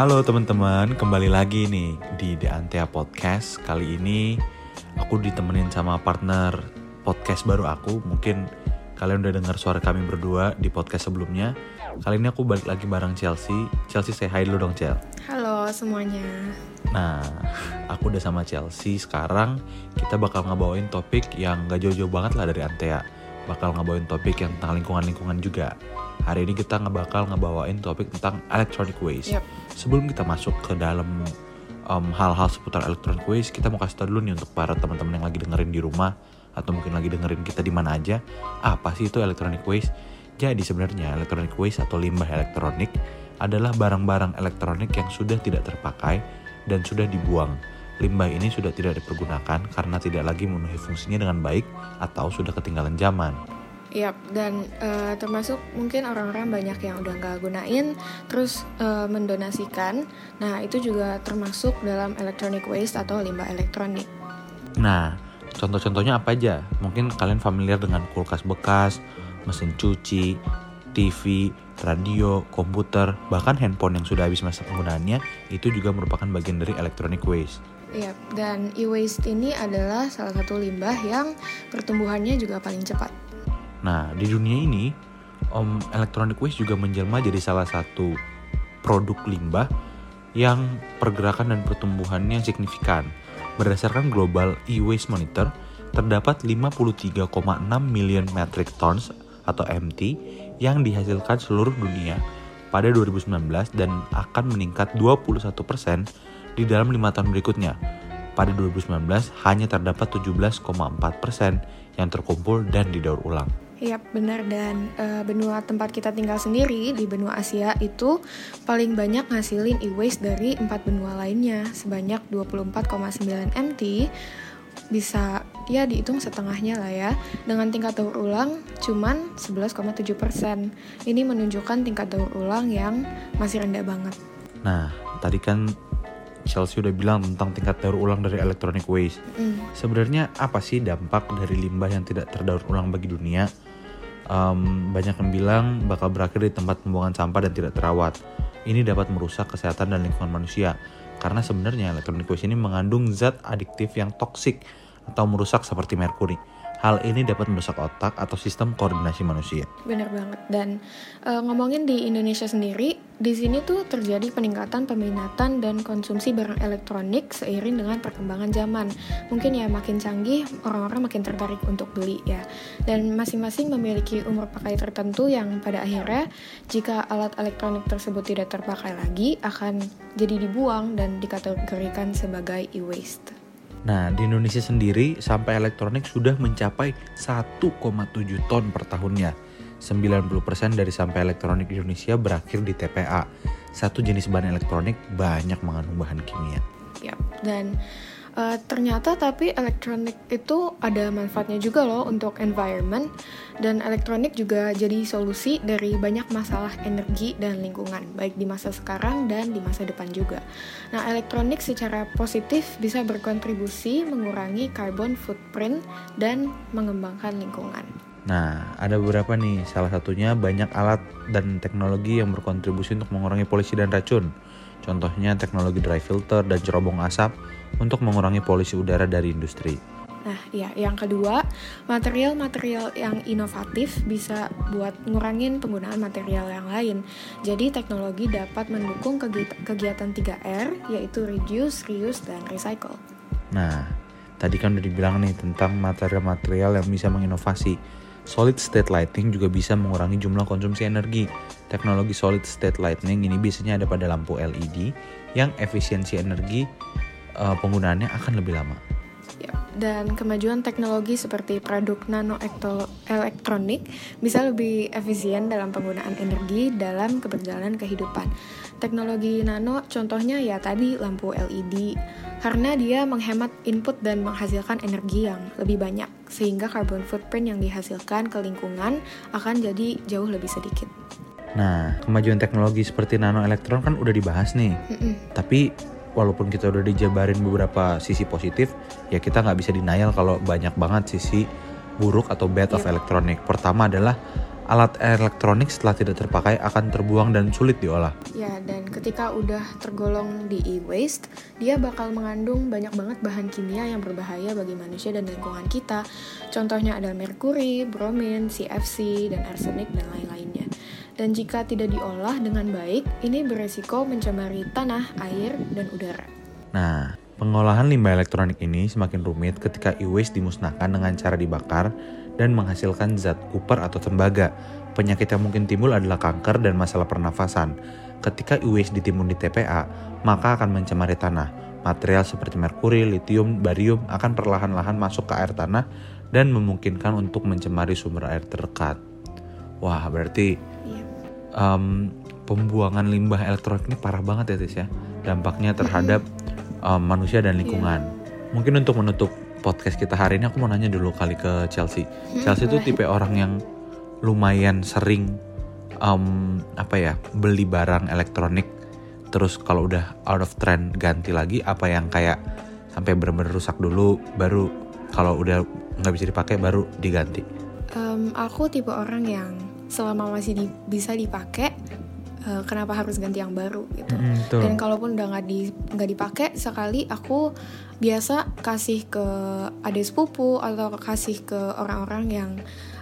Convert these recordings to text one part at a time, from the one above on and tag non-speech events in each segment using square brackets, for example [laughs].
Halo teman-teman, kembali lagi nih di The Antea Podcast. Kali ini aku ditemenin sama partner podcast baru aku. Mungkin kalian udah dengar suara kami berdua di podcast sebelumnya. Kali ini aku balik lagi bareng Chelsea. Chelsea say hi dulu dong, Chel. Halo semuanya. Nah, aku udah sama Chelsea. Sekarang kita bakal ngebawain topik yang gak jauh-jauh banget lah dari Antea. Bakal ngebawain topik yang tentang lingkungan-lingkungan juga. Hari ini kita ngebakal ngebawain topik tentang electronic waste. Yep. Sebelum kita masuk ke dalam um, hal-hal seputar electronic waste, kita mau kasih tau dulu nih untuk para teman-teman yang lagi dengerin di rumah atau mungkin lagi dengerin kita di mana aja, apa sih itu electronic waste? Jadi sebenarnya electronic waste atau limbah elektronik adalah barang-barang elektronik yang sudah tidak terpakai dan sudah dibuang. Limbah ini sudah tidak dipergunakan karena tidak lagi memenuhi fungsinya dengan baik atau sudah ketinggalan zaman. Yap, dan eh, termasuk mungkin orang-orang banyak yang udah nggak gunain, terus eh, mendonasikan. Nah, itu juga termasuk dalam electronic waste atau limbah elektronik. Nah, contoh-contohnya apa aja? Mungkin kalian familiar dengan kulkas bekas, mesin cuci, TV, radio, komputer, bahkan handphone yang sudah habis masa penggunaannya itu juga merupakan bagian dari electronic waste. Yap, dan e-waste ini adalah salah satu limbah yang pertumbuhannya juga paling cepat. Nah, di dunia ini, om electronic waste juga menjelma jadi salah satu produk limbah yang pergerakan dan pertumbuhannya signifikan. Berdasarkan Global E-Waste Monitor, terdapat 53,6 million metric tons atau MT yang dihasilkan seluruh dunia pada 2019 dan akan meningkat 21% di dalam lima tahun berikutnya. Pada 2019 hanya terdapat 17,4% yang terkumpul dan didaur ulang. Yap, benar. Dan eh, benua tempat kita tinggal sendiri di benua Asia itu paling banyak ngasilin e-waste dari empat benua lainnya. Sebanyak 24,9 MT bisa ya dihitung setengahnya lah ya. Dengan tingkat daur ulang cuman 11,7 persen. Ini menunjukkan tingkat daur ulang yang masih rendah banget. Nah, tadi kan Chelsea udah bilang tentang tingkat daur ulang dari electronic waste. Mm, Sebenarnya apa sih dampak dari limbah yang tidak terdaur ulang bagi dunia? Em, banyak yang bilang bakal berakhir di tempat pembuangan sampah dan tidak terawat. Ini dapat merusak kesehatan dan lingkungan manusia. Karena sebenarnya electronic waste ini mengandung zat adiktif yang toksik atau merusak seperti merkuri. Hal ini dapat merusak otak atau sistem koordinasi manusia. bener banget dan eh, ngomongin di Indonesia sendiri di sini tuh terjadi peningkatan peminatan dan konsumsi barang elektronik seiring dengan perkembangan zaman mungkin ya makin canggih orang-orang makin tertarik untuk beli ya dan masing-masing memiliki umur pakai tertentu yang pada akhirnya jika alat elektronik tersebut tidak terpakai lagi akan jadi dibuang dan dikategorikan sebagai e-waste. Nah, di Indonesia sendiri sampah elektronik sudah mencapai 1,7 ton per tahunnya. 90% dari sampah elektronik di Indonesia berakhir di TPA. Satu jenis bahan elektronik banyak mengandung bahan kimia. Yap, dan eh, ternyata tapi elektronik itu ada manfaatnya juga loh untuk environment dan elektronik juga jadi solusi dari banyak masalah energi dan lingkungan baik di masa sekarang dan di masa depan juga. Nah, elektronik secara positif bisa berkontribusi mengurangi carbon footprint dan mengembangkan lingkungan. Nah, ada beberapa nih. Salah satunya banyak alat dan teknologi yang berkontribusi untuk mengurangi polusi dan racun. Contohnya teknologi dry filter dan cerobong asap untuk mengurangi polusi udara dari industri. Nah, ya, yang kedua, material-material yang inovatif bisa buat ngurangin penggunaan material yang lain. Jadi, teknologi dapat mendukung kegi- kegiatan 3R, yaitu reduce, reuse, dan recycle. Nah, tadi kan udah dibilang nih tentang material-material yang bisa menginovasi. Solid state lighting juga bisa mengurangi jumlah konsumsi energi. Teknologi solid state lighting ini biasanya ada pada lampu LED yang efisiensi energi eh, penggunaannya akan lebih lama. Ya, dan kemajuan teknologi seperti produk nano elektronik bisa lebih efisien dalam penggunaan energi dalam keberjalanan kehidupan. Teknologi nano contohnya ya tadi lampu LED karena dia menghemat input dan menghasilkan energi yang lebih banyak sehingga carbon footprint yang dihasilkan ke lingkungan akan jadi jauh lebih sedikit. Nah, kemajuan teknologi seperti nano elektron kan udah dibahas nih. Mm-mm. Tapi walaupun kita udah dijabarin beberapa sisi positif, ya kita nggak bisa denial kalau banyak banget sisi buruk atau bad of Iya. electronic. Pertama adalah alat elektronik setelah tidak terpakai akan terbuang dan sulit diolah. Ya, dan ketika udah tergolong di e-waste, dia bakal mengandung banyak banget bahan kimia yang berbahaya bagi manusia dan lingkungan kita. Contohnya ada merkuri, bromin, CFC, dan arsenik, dan lain-lainnya. Dan jika tidak diolah dengan baik, ini beresiko mencemari tanah, air, dan udara. Nah, pengolahan limbah elektronik ini semakin rumit ketika e-waste dimusnahkan dengan cara dibakar dan menghasilkan zat kuper atau tembaga. Penyakit yang mungkin timbul adalah kanker dan masalah pernafasan. Ketika e-waste ditimbun di TPA, maka akan mencemari tanah. Material seperti merkuri, litium, barium akan perlahan-lahan masuk ke air tanah dan memungkinkan untuk mencemari sumber air terdekat. Wah, berarti. Um, pembuangan limbah elektronik ini parah banget ya, Tis ya. Dampaknya terhadap um, manusia dan lingkungan. Mungkin untuk menutup podcast kita hari ini aku mau nanya dulu kali ke Chelsea. Chelsea itu tipe orang yang lumayan sering um, apa ya beli barang elektronik terus kalau udah out of trend ganti lagi apa yang kayak sampai bener-bener rusak dulu baru kalau udah nggak bisa dipakai baru diganti. Em, aku tipe orang yang selama masih di- bisa dipakai, eh, kenapa harus ganti yang baru gitu. Mm. Dan kalaupun udah nggak di nggak dipakai sekali, aku biasa kasih ke adik sepupu atau kasih ke orang-orang yang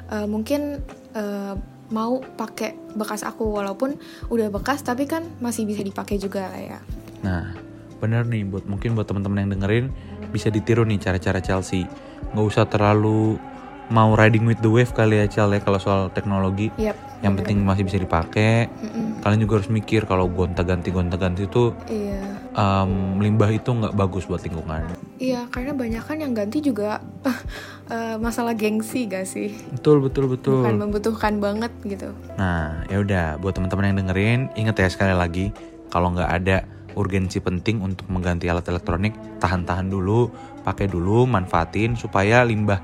eh, mungkin eh, mau pakai bekas aku walaupun udah bekas tapi kan masih bisa dipakai juga lah ya. Nah, bener nih buat mungkin buat teman-teman yang dengerin bisa ditiru nih cara-cara Chelsea. Nggak usah terlalu mau riding with the wave kali ya Chel ya kalau soal teknologi. Yap. Yang bener. penting masih bisa dipakai. Mm-mm. Kalian juga harus mikir kalau gonta-ganti gonta-ganti itu Iya. um, limbah itu nggak bagus buat lingkungan. Iya, karena banyak kan yang ganti juga [laughs] eh, masalah gengsi gak sih? Betul betul betul. Bukan membutuhkan banget gitu. Nah, ya udah buat teman-teman yang dengerin, ingat ya sekali lagi kalau nggak ada urgensi penting untuk mengganti alat elektronik, tahan-tahan dulu, pakai dulu, manfaatin supaya limbah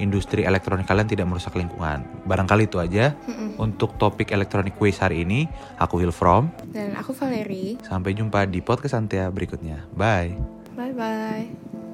industri elektronik kalian tidak merusak lingkungan. Barangkali itu aja Mm-mm. untuk topik electronic waste hari ini. Aku Will From. Dan aku Valeri. Sampai jumpa di podcast Antia berikutnya. Bye. Bye bye.